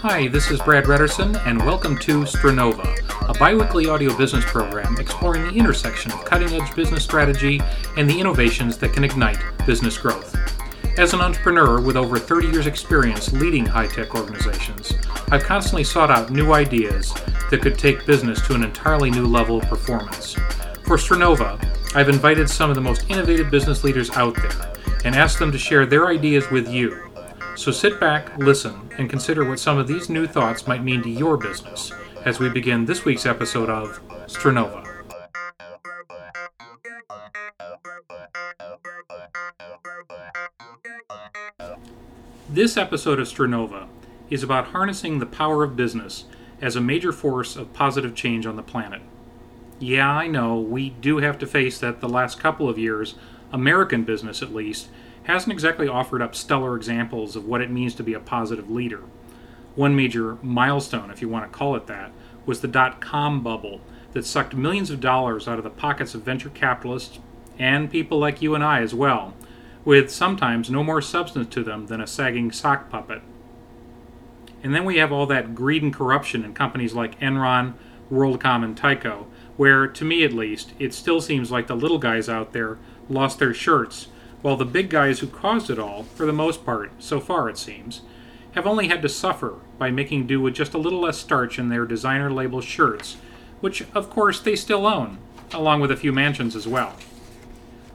Hi, this is Brad Redderson, and welcome to Strenova, a biweekly audio business program exploring the intersection of cutting edge business strategy and the innovations that can ignite business growth. As an entrepreneur with over 30 years' experience leading high tech organizations, I've constantly sought out new ideas that could take business to an entirely new level of performance. For Strenova, I've invited some of the most innovative business leaders out there and asked them to share their ideas with you so sit back, listen, and consider what some of these new thoughts might mean to your business as we begin this week's episode of Strenova. This episode of Strenova is about harnessing the power of business as a major force of positive change on the planet. Yeah, I know, we do have to face that the last couple of years, American business at least, hasn't exactly offered up stellar examples of what it means to be a positive leader. One major milestone, if you want to call it that, was the dot com bubble that sucked millions of dollars out of the pockets of venture capitalists and people like you and I as well, with sometimes no more substance to them than a sagging sock puppet. And then we have all that greed and corruption in companies like Enron, WorldCom, and Tyco, where, to me at least, it still seems like the little guys out there lost their shirts while the big guys who caused it all, for the most part, so far it seems, have only had to suffer by making do with just a little less starch in their designer label shirts, which of course they still own, along with a few mansions as well.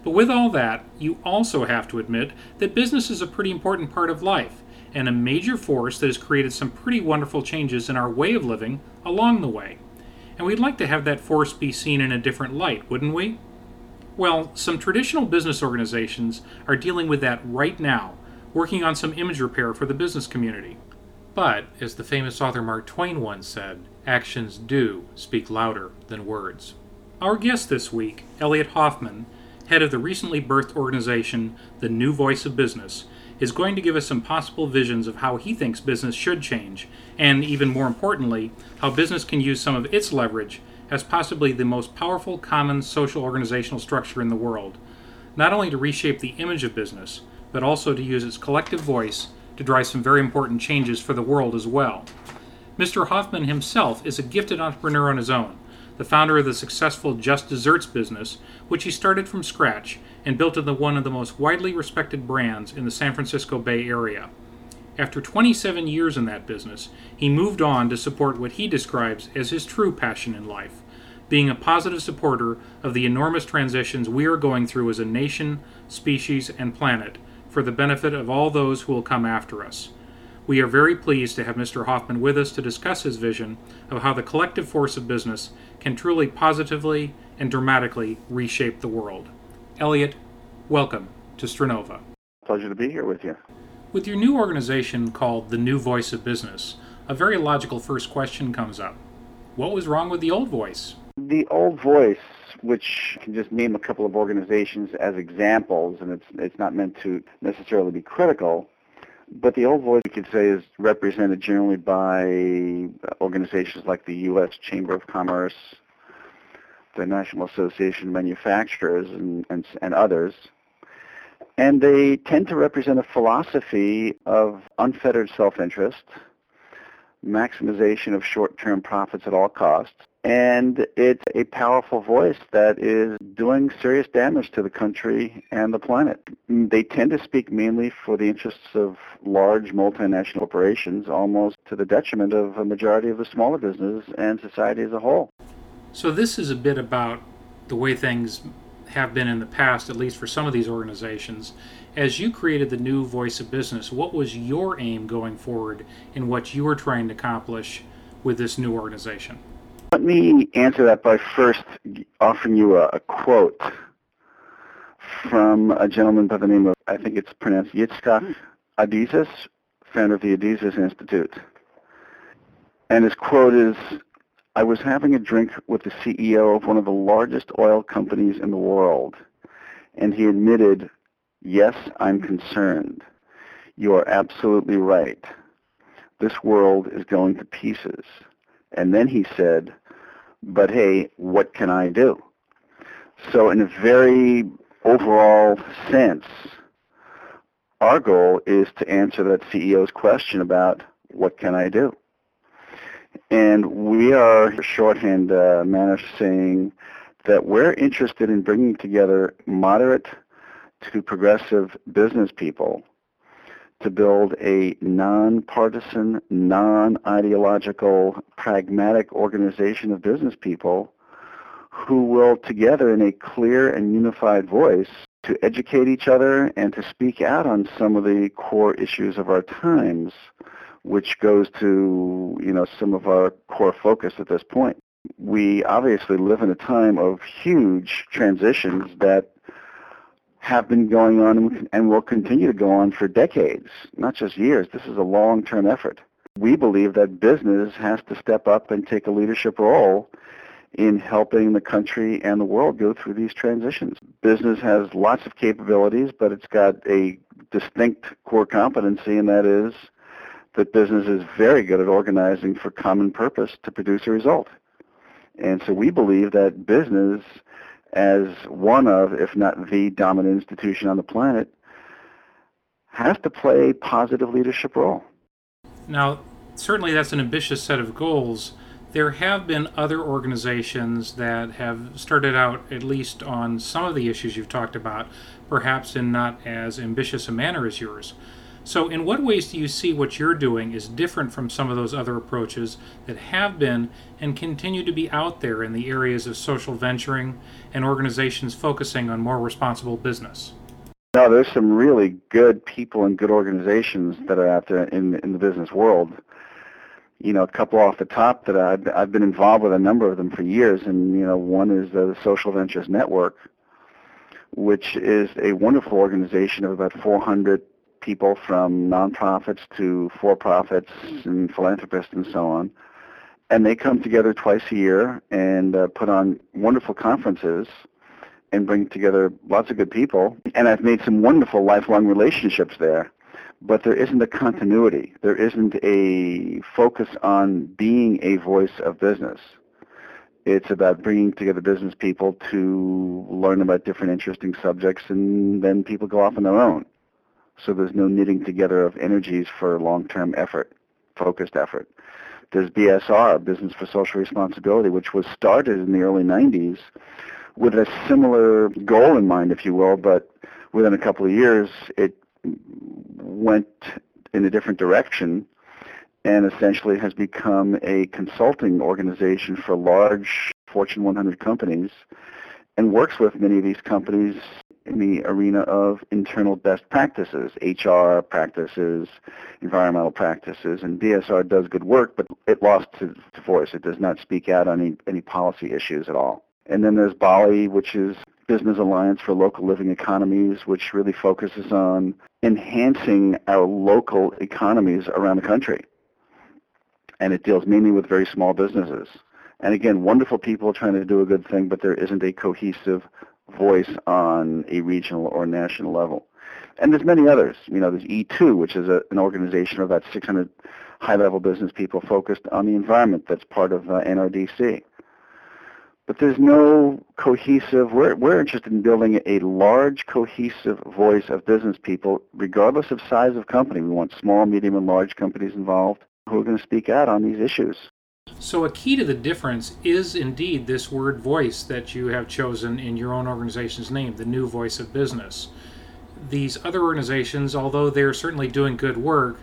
But with all that, you also have to admit that business is a pretty important part of life, and a major force that has created some pretty wonderful changes in our way of living along the way. And we'd like to have that force be seen in a different light, wouldn't we? Well, some traditional business organizations are dealing with that right now, working on some image repair for the business community. But, as the famous author Mark Twain once said, actions do speak louder than words. Our guest this week, Elliot Hoffman, head of the recently birthed organization, The New Voice of Business, is going to give us some possible visions of how he thinks business should change, and even more importantly, how business can use some of its leverage as possibly the most powerful common social organizational structure in the world, not only to reshape the image of business, but also to use its collective voice to drive some very important changes for the world as well. Mr. Hoffman himself is a gifted entrepreneur on his own, the founder of the successful Just Desserts business, which he started from scratch and built into one of the most widely respected brands in the San Francisco Bay Area. After 27 years in that business, he moved on to support what he describes as his true passion in life being a positive supporter of the enormous transitions we are going through as a nation, species, and planet for the benefit of all those who will come after us. We are very pleased to have Mr. Hoffman with us to discuss his vision of how the collective force of business can truly positively and dramatically reshape the world. Elliot, welcome to Strenova. Pleasure to be here with you. With your new organization called The New Voice of Business, a very logical first question comes up. What was wrong with the old voice? The old voice, which can just name a couple of organizations as examples, and it's it's not meant to necessarily be critical, but the old voice, you could say, is represented generally by organizations like the U.S. Chamber of Commerce, the National Association of Manufacturers, and, and, and others. And they tend to represent a philosophy of unfettered self-interest, maximization of short-term profits at all costs, and it's a powerful voice that is doing serious damage to the country and the planet. They tend to speak mainly for the interests of large multinational corporations, almost to the detriment of a majority of the smaller business and society as a whole. So this is a bit about the way things have been in the past, at least for some of these organizations. As you created the new voice of business, what was your aim going forward in what you were trying to accomplish with this new organization? Let me answer that by first offering you a, a quote from a gentleman by the name of, I think it's pronounced Yitzhak hmm. Adizes, founder of the Adizes Institute. And his quote is, I was having a drink with the CEO of one of the largest oil companies in the world, and he admitted, yes, I'm concerned. You are absolutely right. This world is going to pieces. And then he said, but hey, what can I do? So in a very overall sense, our goal is to answer that CEO's question about what can I do? And we are shorthand uh, manner saying that we're interested in bringing together moderate to progressive business people to build a nonpartisan, non-ideological, pragmatic organization of business people who will together in a clear and unified voice to educate each other and to speak out on some of the core issues of our times, which goes to, you know, some of our core focus at this point. We obviously live in a time of huge transitions that have been going on and will continue to go on for decades, not just years. This is a long-term effort. We believe that business has to step up and take a leadership role in helping the country and the world go through these transitions. Business has lots of capabilities, but it's got a distinct core competency, and that is that business is very good at organizing for common purpose to produce a result. And so we believe that business as one of, if not the dominant institution on the planet, has to play a positive leadership role. Now, certainly that's an ambitious set of goals. There have been other organizations that have started out, at least on some of the issues you've talked about, perhaps in not as ambitious a manner as yours. So, in what ways do you see what you're doing is different from some of those other approaches that have been and continue to be out there in the areas of social venturing and organizations focusing on more responsible business? No, there's some really good people and good organizations that are out there in in the business world. You know, a couple off the top that I've I've been involved with a number of them for years, and you know, one is the Social Ventures Network, which is a wonderful organization of about 400 people from nonprofits to for-profits and philanthropists and so on. And they come together twice a year and uh, put on wonderful conferences and bring together lots of good people. And I've made some wonderful lifelong relationships there. But there isn't a continuity. There isn't a focus on being a voice of business. It's about bringing together business people to learn about different interesting subjects, and then people go off on their own. So there's no knitting together of energies for long-term effort, focused effort. There's BSR, Business for Social Responsibility, which was started in the early 90s with a similar goal in mind, if you will, but within a couple of years it went in a different direction and essentially has become a consulting organization for large Fortune 100 companies and works with many of these companies in the arena of internal best practices, HR practices, environmental practices, and BSR does good work, but it lost its voice. It does not speak out on any, any policy issues at all. And then there's BALLE, which is Business Alliance for Local Living Economies, which really focuses on enhancing our local economies around the country. And it deals mainly with very small businesses. And again, wonderful people trying to do a good thing, but there isn't a cohesive voice on a regional or national level. And there's many others. You know, there's E2, which is a, an organization of about 600 high-level business people focused on the environment that's part of uh, NRDC. But there's no cohesive, we're, we're interested in building a large cohesive voice of business people, regardless of size of company. We want small, medium, and large companies involved who are going to speak out on these issues. So, a key to the difference is indeed this word voice that you have chosen in your own organization's name, the new voice of business. These other organizations, although they're certainly doing good work,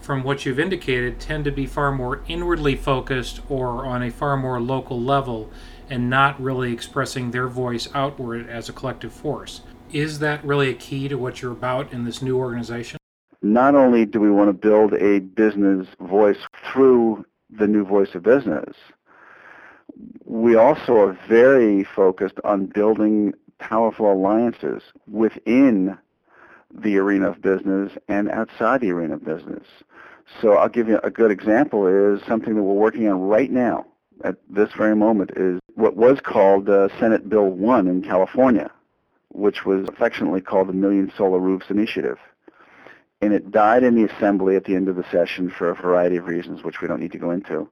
from what you've indicated, tend to be far more inwardly focused or on a far more local level and not really expressing their voice outward as a collective force. Is that really a key to what you're about in this new organization? Not only do we want to build a business voice through the new voice of business. We also are very focused on building powerful alliances within the arena of business and outside the arena of business. So I'll give you a good example is something that we're working on right now at this very moment is what was called uh, Senate Bill 1 in California, which was affectionately called the Million Solar Roofs Initiative and it died in the assembly at the end of the session for a variety of reasons, which we don't need to go into.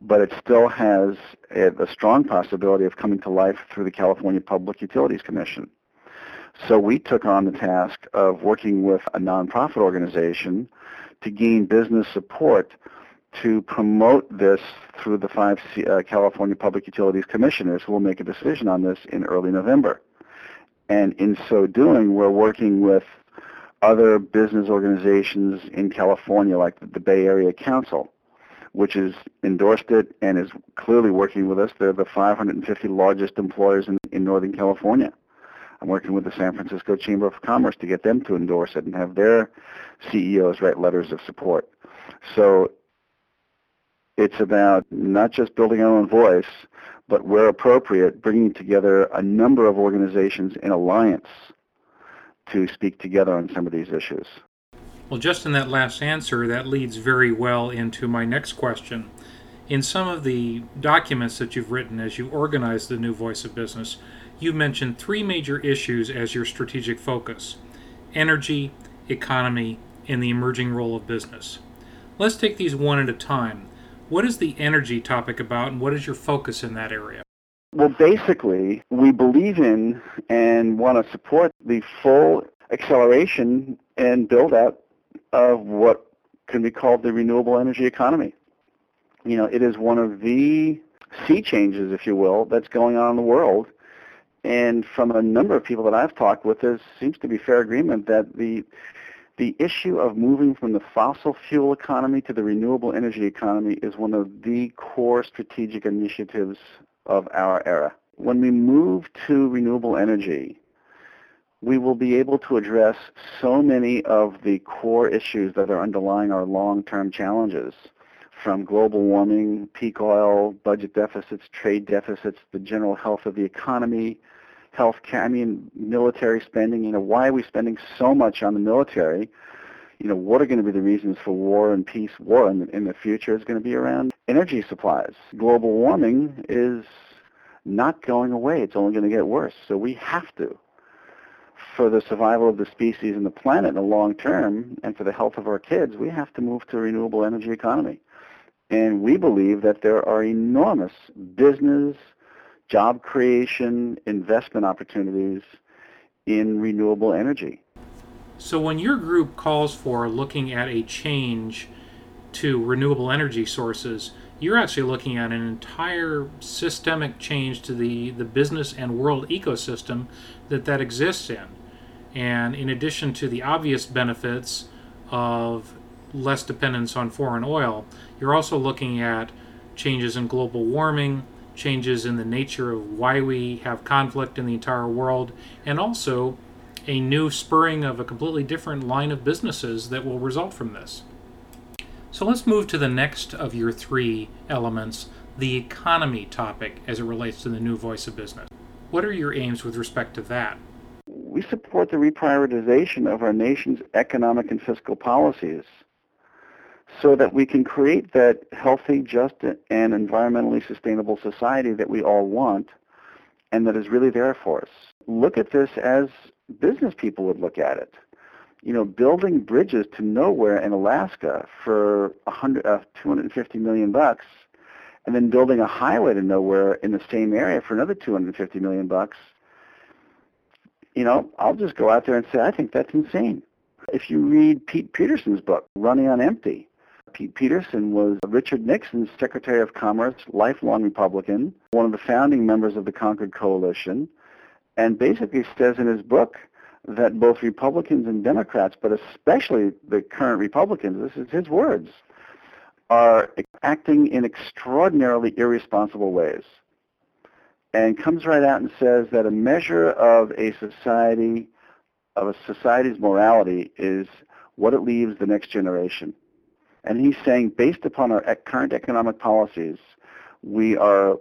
but it still has a, a strong possibility of coming to life through the California Public Utilities Commission. So we took on the task of working with a nonprofit organization to gain business support to promote this through the five uh, California Public Utilities Commissioners who will make a decision on this in early November. And in so doing, we're working with other business organizations in California like the Bay Area Council, which has endorsed it and is clearly working with us. They're the 550 largest employers in, in Northern California. I'm working with the San Francisco Chamber of Commerce to get them to endorse it and have their CEOs write letters of support. So it's about not just building our own voice, but where appropriate, bringing together a number of organizations in alliance to speak together on some of these issues. Well, just in that last answer, that leads very well into my next question. In some of the documents that you've written as you organize the new voice of business, you mentioned three major issues as your strategic focus energy, economy, and the emerging role of business. Let's take these one at a time. What is the energy topic about, and what is your focus in that area? Well, basically, we believe in and want to support the full acceleration and build out of what can be called the renewable energy economy. You know, it is one of the sea changes, if you will, that's going on in the world. And from a number of people that I've talked with, there seems to be fair agreement that the the issue of moving from the fossil fuel economy to the renewable energy economy is one of the core strategic initiatives of our era. When we move to renewable energy, we will be able to address so many of the core issues that are underlying our long-term challenges, from global warming, peak oil, budget deficits, trade deficits, the general health of the economy, health care, I mean, military spending. You know, why are we spending so much on the military? You know, what are going to be the reasons for war and peace? War in the, in the future is going to be around energy supplies. Global warming is not going away. It's only going to get worse. So we have to, for the survival of the species and the planet in the long term, and for the health of our kids, we have to move to a renewable energy economy. And we believe that there are enormous business, job creation, investment opportunities in renewable energy. So when your group calls for looking at a change to renewable energy sources, you're actually looking at an entire systemic change to the, the business and world ecosystem that that exists in. And in addition to the obvious benefits of less dependence on foreign oil, you're also looking at changes in global warming, changes in the nature of why we have conflict in the entire world, and also a new spurring of a completely different line of businesses that will result from this. So let's move to the next of your three elements the economy topic as it relates to the new voice of business. What are your aims with respect to that? We support the reprioritization of our nation's economic and fiscal policies so that we can create that healthy, just, and environmentally sustainable society that we all want and that is really there for us. Look at this as business people would look at it. You know, building bridges to nowhere in Alaska for 100, uh, 250 million bucks, and then building a highway to nowhere in the same area for another 250 million bucks. You know, I'll just go out there and say, I think that's insane. If you read Pete Peterson's book, Running on Empty, Pete Peterson was Richard Nixon's Secretary of Commerce, lifelong Republican, one of the founding members of the Concord Coalition, and basically says in his book that both Republicans and Democrats, but especially the current Republicans, this is his words, are acting in extraordinarily irresponsible ways. And comes right out and says that a measure of a society, of a society's morality is what it leaves the next generation. And he's saying, based upon our current economic policies, we are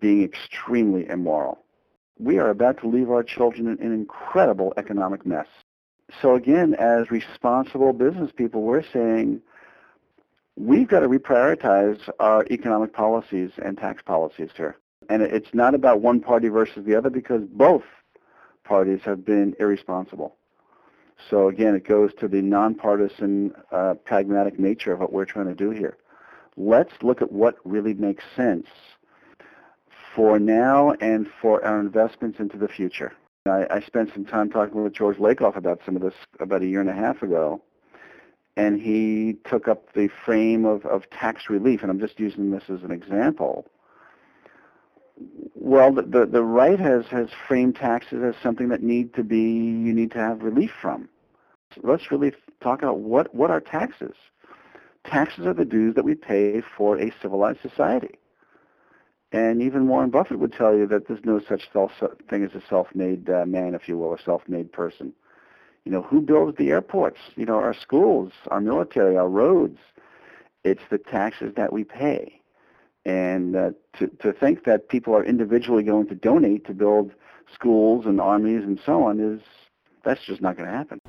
being extremely immoral. We are about to leave our children in an incredible economic mess. So again, as responsible business people, we're saying we've got to reprioritize our economic policies and tax policies here. And it's not about one party versus the other because both parties have been irresponsible. So again, it goes to the nonpartisan, uh, pragmatic nature of what we're trying to do here. let's look at what really makes sense for now and for our investments into the future. I, I spent some time talking with George Lakoff about some of this about a year and a half ago, and he took up the frame of, of tax relief, and I'm just using this as an example. Well, the, the, the right has, has framed taxes as something that need to be, you need to have relief from. So let's really talk about what, what are taxes. Taxes are the dues that we pay for a civilized society. And even Warren Buffett would tell you that there's no such self, thing as a self-made uh, man, if you will, a self-made person. You know, who builds the airports? You know, our schools, our military, our roads. It's the taxes that we pay. And uh, to, to think that people are individually going to donate to build schools and armies and so on is, that's just not going to happen.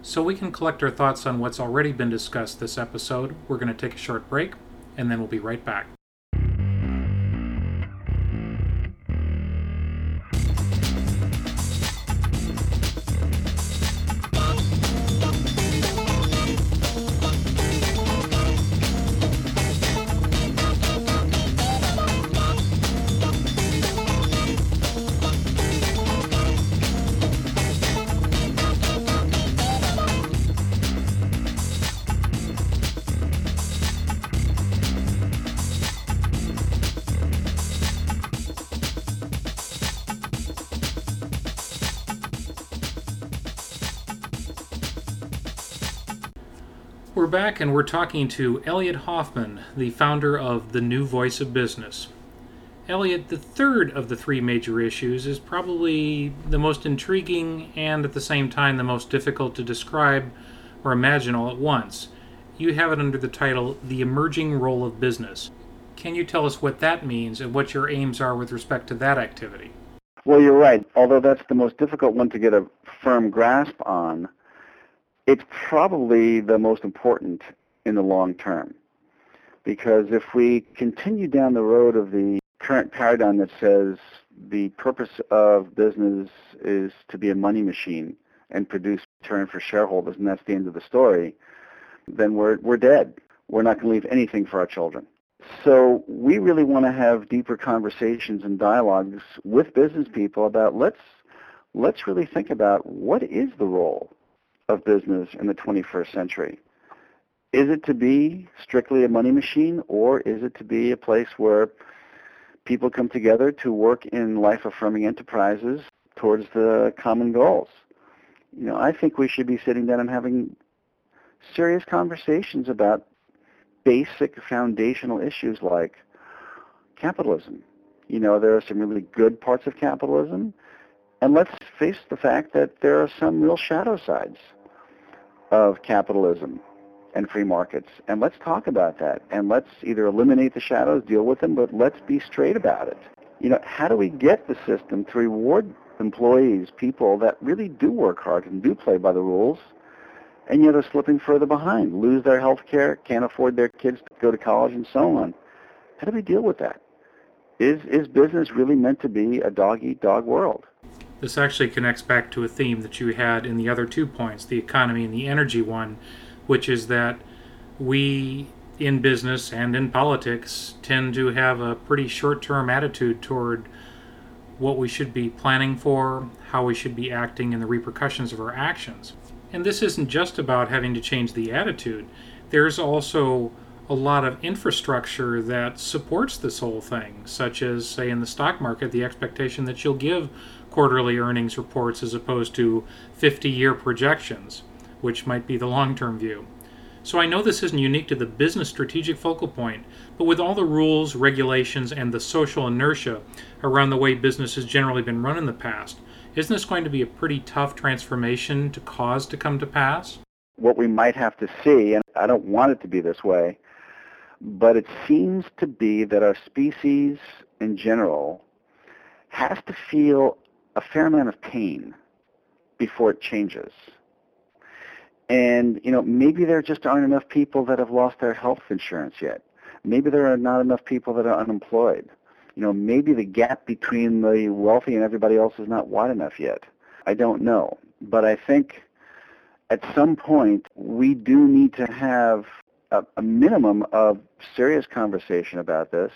So we can collect our thoughts on what's already been discussed this episode. We're going to take a short break, and then we'll be right back. Back and we're talking to Elliot Hoffman, the founder of The New Voice of Business. Elliot, the third of the three major issues is probably the most intriguing and at the same time the most difficult to describe or imagine all at once. You have it under the title The Emerging Role of Business. Can you tell us what that means and what your aims are with respect to that activity? Well, you're right. Although that's the most difficult one to get a firm grasp on, it's probably the most important in the long term. Because if we continue down the road of the current paradigm that says the purpose of business is to be a money machine and produce return for shareholders, and that's the end of the story, then we're, we're dead. We're not going to leave anything for our children. So we really want to have deeper conversations and dialogues with business people about let's let's really think about what is the role of business in the 21st century? Is it to be strictly a money machine or is it to be a place where people come together to work in life-affirming enterprises towards the common goals? You know, I think we should be sitting down and having serious conversations about basic foundational issues like capitalism. You know, there are some really good parts of capitalism, and let's face the fact that there are some real shadow sides of capitalism and free markets. And let's talk about that. And let's either eliminate the shadows, deal with them, but let's be straight about it. You know, how do we get the system to reward employees, people that really do work hard and do play by the rules, and yet are slipping further behind, lose their health care, can't afford their kids to go to college, and so on? How do we deal with that? Is, is business really meant to be a dog-eat-dog world? This actually connects back to a theme that you had in the other two points, the economy and the energy one, which is that we in business and in politics tend to have a pretty short term attitude toward what we should be planning for, how we should be acting, and the repercussions of our actions. And this isn't just about having to change the attitude, there's also a lot of infrastructure that supports this whole thing, such as, say, in the stock market, the expectation that you'll give quarterly earnings reports as opposed to 50 year projections, which might be the long term view. So I know this isn't unique to the business strategic focal point, but with all the rules, regulations, and the social inertia around the way business has generally been run in the past, isn't this going to be a pretty tough transformation to cause to come to pass? What we might have to see, and I don't want it to be this way, but it seems to be that our species in general has to feel a fair amount of pain before it changes. And, you know, maybe there just aren't enough people that have lost their health insurance yet. Maybe there are not enough people that are unemployed. You know, maybe the gap between the wealthy and everybody else is not wide enough yet. I don't know. But I think at some point we do need to have a, a minimum of serious conversation about this.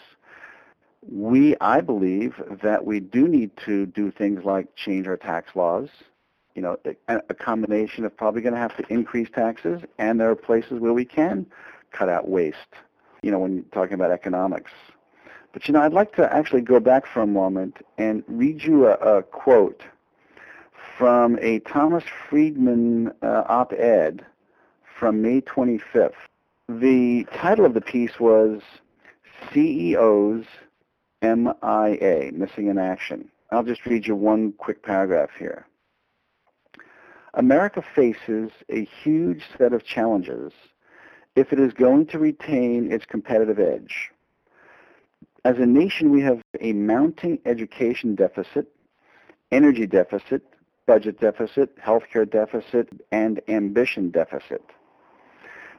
We, I believe, that we do need to do things like change our tax laws. You know, a, a combination of probably going to have to increase taxes, and there are places where we can cut out waste. You know, when you're talking about economics. But you know, I'd like to actually go back for a moment and read you a, a quote from a Thomas Friedman uh, op-ed from May 25th. The title of the piece was CEOs MIA, Missing in Action. I'll just read you one quick paragraph here. America faces a huge set of challenges if it is going to retain its competitive edge. As a nation, we have a mounting education deficit, energy deficit, budget deficit, healthcare deficit, and ambition deficit.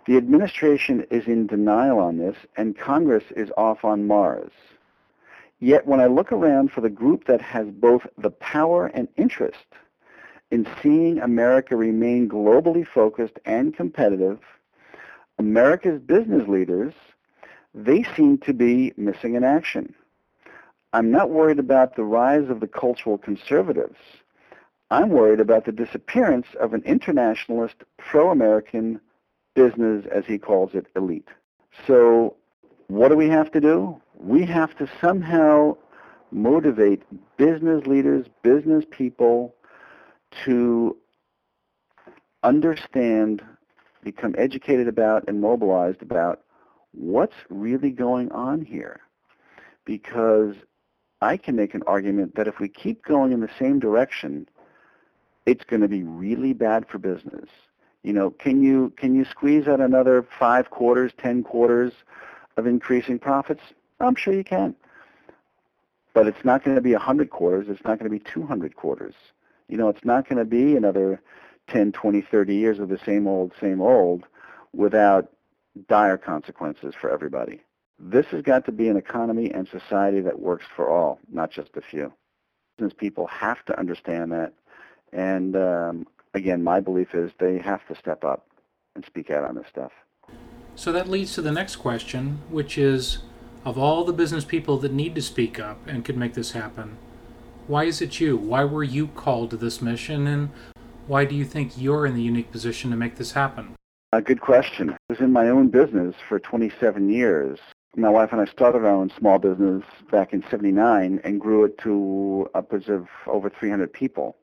The administration is in denial on this, and Congress is off on Mars. Yet when I look around for the group that has both the power and interest in seeing America remain globally focused and competitive, America's business leaders, they seem to be missing in action. I'm not worried about the rise of the cultural conservatives. I'm worried about the disappearance of an internationalist, pro-American business, as he calls it, elite. So what do we have to do? We have to somehow motivate business leaders, business people to understand, become educated about, and mobilized about what's really going on here. Because I can make an argument that if we keep going in the same direction, it's going to be really bad for business. You know, can you can you squeeze out another five quarters, ten quarters of increasing profits? I'm sure you can. But it's not going to be 100 quarters. It's not going to be 200 quarters. You know, it's not going to be another 10, 20, 30 years of the same old, same old without dire consequences for everybody. This has got to be an economy and society that works for all, not just a few. Business people have to understand that. And um, again, my belief is they have to step up and speak out on this stuff. So that leads to the next question, which is of all the business people that need to speak up and could make this happen, why is it you? Why were you called to this mission? And why do you think you're in the unique position to make this happen? A good question. I was in my own business for 27 years. My wife and I started our own small business back in 79 and grew it to upwards of over 300 people.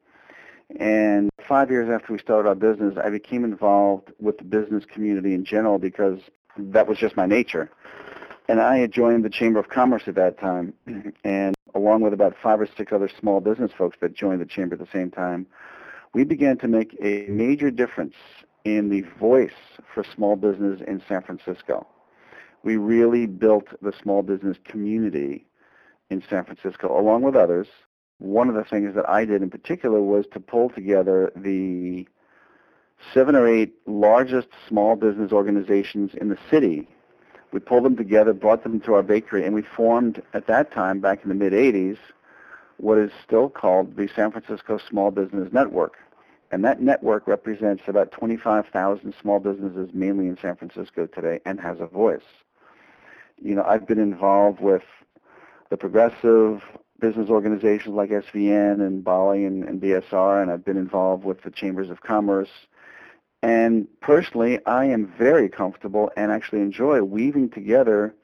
And five years after we started our business, I became involved with the business community in general because that was just my nature. And I had joined the Chamber of Commerce at that time, and along with about five or six other small business folks that joined the Chamber at the same time, we began to make a major difference in the voice for small business in San Francisco. We really built the small business community in San Francisco, along with others, one of the things that I did in particular was to pull together the seven or eight largest small business organizations in the city. We pulled them together, brought them to our bakery, and we formed at that time, back in the mid-80s, what is still called the San Francisco Small Business Network. And that network represents about 25,000 small businesses, mainly in San Francisco today, and has a voice. You know, I've been involved with the Progressive business organizations like SVN and BALLE and, and BSR, and I've been involved with the Chambers of Commerce. And personally, I am very comfortable and actually enjoy weaving together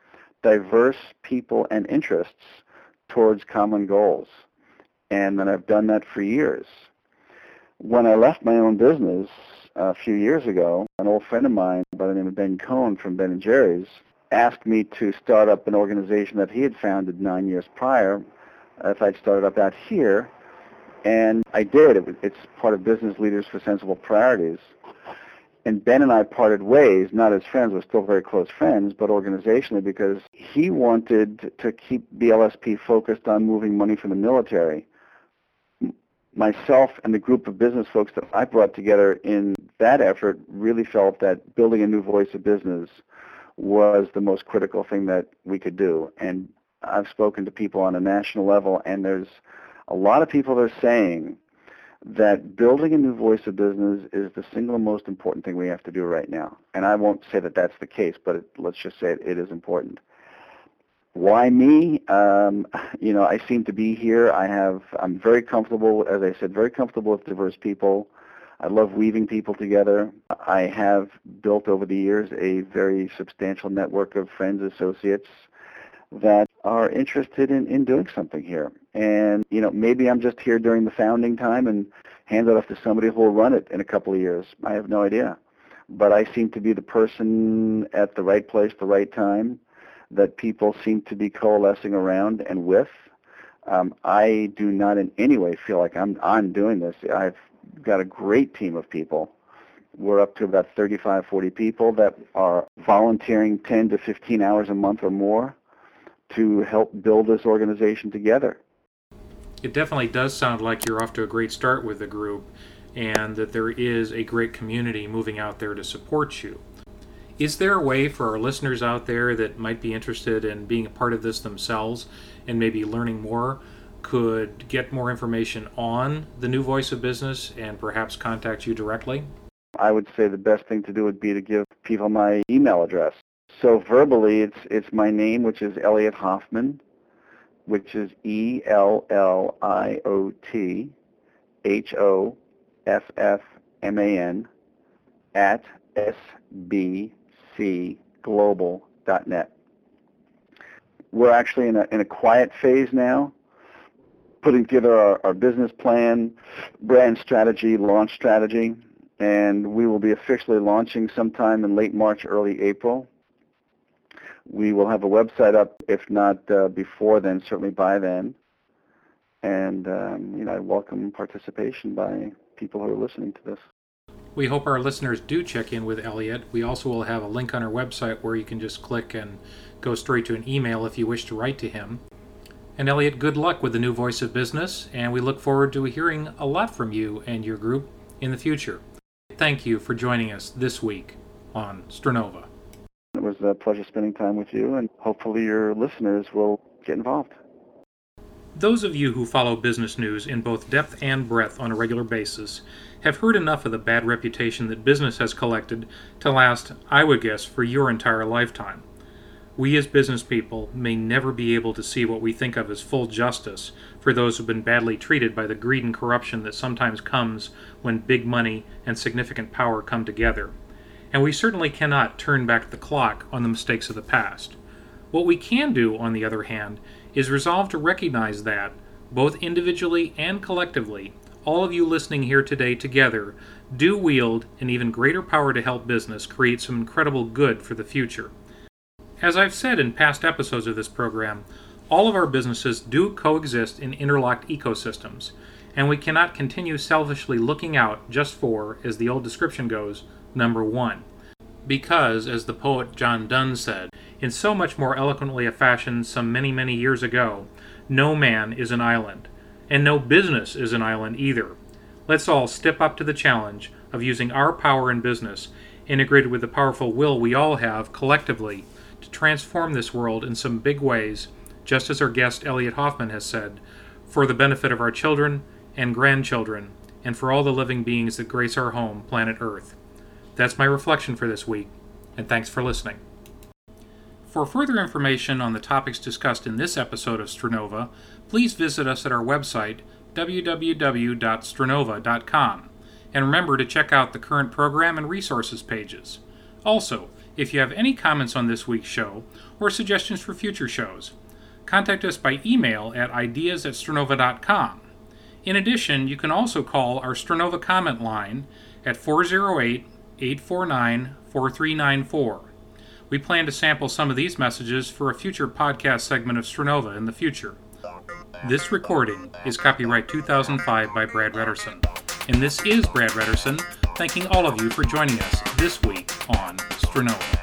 diverse people and interests towards common goals. And then I've done that for years. When I left my own business uh, a few years ago, an old friend of mine by the name of Ben Cohen from Ben & Jerry's asked me to start up an organization that he had founded nine years prior if I'd started up out here. And I did. It, it's part of Business Leaders for Sensible Priorities. And Ben and I parted ways, not as friends, we're still very close friends, but organizationally because he wanted to keep BLSP focused on moving money from the military. Myself and the group of business folks that I brought together in that effort really felt that building a new voice of business was the most critical thing that we could do. And I've spoken to people on a national level, and there's a lot of people that are saying that building a new voice of business is the single most important thing we have to do right now. And I won't say that that's the case, but it, let's just say it, it is important. Why me? Um, you know, I seem to be here. I have. I'm very comfortable, as I said, very comfortable with diverse people. I love weaving people together. I have built over the years a very substantial network of friends, associates that are interested in, in doing something here. And, you know, maybe I'm just here during the founding time and hand it off to somebody who will run it in a couple of years. I have no idea. But I seem to be the person at the right place, the right time, that people seem to be coalescing around and with. Um, I do not in any way feel like I'm, I'm doing this. I've got a great team of people. We're up to about 35, 40 people that are volunteering 10 to 15 hours a month or more to help build this organization together. It definitely does sound like you're off to a great start with the group and that there is a great community moving out there to support you. Is there a way for our listeners out there that might be interested in being a part of this themselves and maybe learning more could get more information on the new voice of business and perhaps contact you directly? I would say the best thing to do would be to give people my email address. So verbally, it's it's my name, which is Elliot Hoffman, which is E L L I O T H O F F M A N at sbcglobal.net. We're actually in a in a quiet phase now, putting together our, our business plan, brand strategy, launch strategy, and we will be officially launching sometime in late March, early April. We will have a website up, if not uh, before then, certainly by then. And um, you know, I welcome participation by people who are listening to this. We hope our listeners do check in with Elliot. We also will have a link on our website where you can just click and go straight to an email if you wish to write to him. And Elliot, good luck with the new voice of business, and we look forward to hearing a lot from you and your group in the future. Thank you for joining us this week on Strenova. Was a pleasure spending time with you, and hopefully your listeners will get involved. Those of you who follow business news in both depth and breadth on a regular basis have heard enough of the bad reputation that business has collected to last, I would guess, for your entire lifetime. We as business people may never be able to see what we think of as full justice for those who've been badly treated by the greed and corruption that sometimes comes when big money and significant power come together and we certainly cannot turn back the clock on the mistakes of the past. What we can do, on the other hand, is resolve to recognize that, both individually and collectively, all of you listening here today together do wield an even greater power to help business create some incredible good for the future. As I've said in past episodes of this program, all of our businesses do coexist in interlocked ecosystems, and we cannot continue selfishly looking out just for, as the old description goes, number one. Because, as the poet John Donne said, in so much more eloquently a fashion some many, many years ago, no man is an island, and no business is an island either. Let's all step up to the challenge of using our power in business, integrated with the powerful will we all have collectively, to transform this world in some big ways, just as our guest Elliot Hoffman has said, for the benefit of our children and grandchildren, and for all the living beings that grace our home, planet Earth. That's my reflection for this week, and thanks for listening. For further information on the topics discussed in this episode of Strenova, please visit us at our website, www.strenova.com, and remember to check out the current program and resources pages. Also, if you have any comments on this week's show or suggestions for future shows, contact us by email at ideas at strenova.com. In addition, you can also call our Strenova comment line at 408 849 4394. We plan to sample some of these messages for a future podcast segment of Strenova in the future. This recording is copyright 2005 by Brad Redderson. And this is Brad Redderson, thanking all of you for joining us this week on Strenova.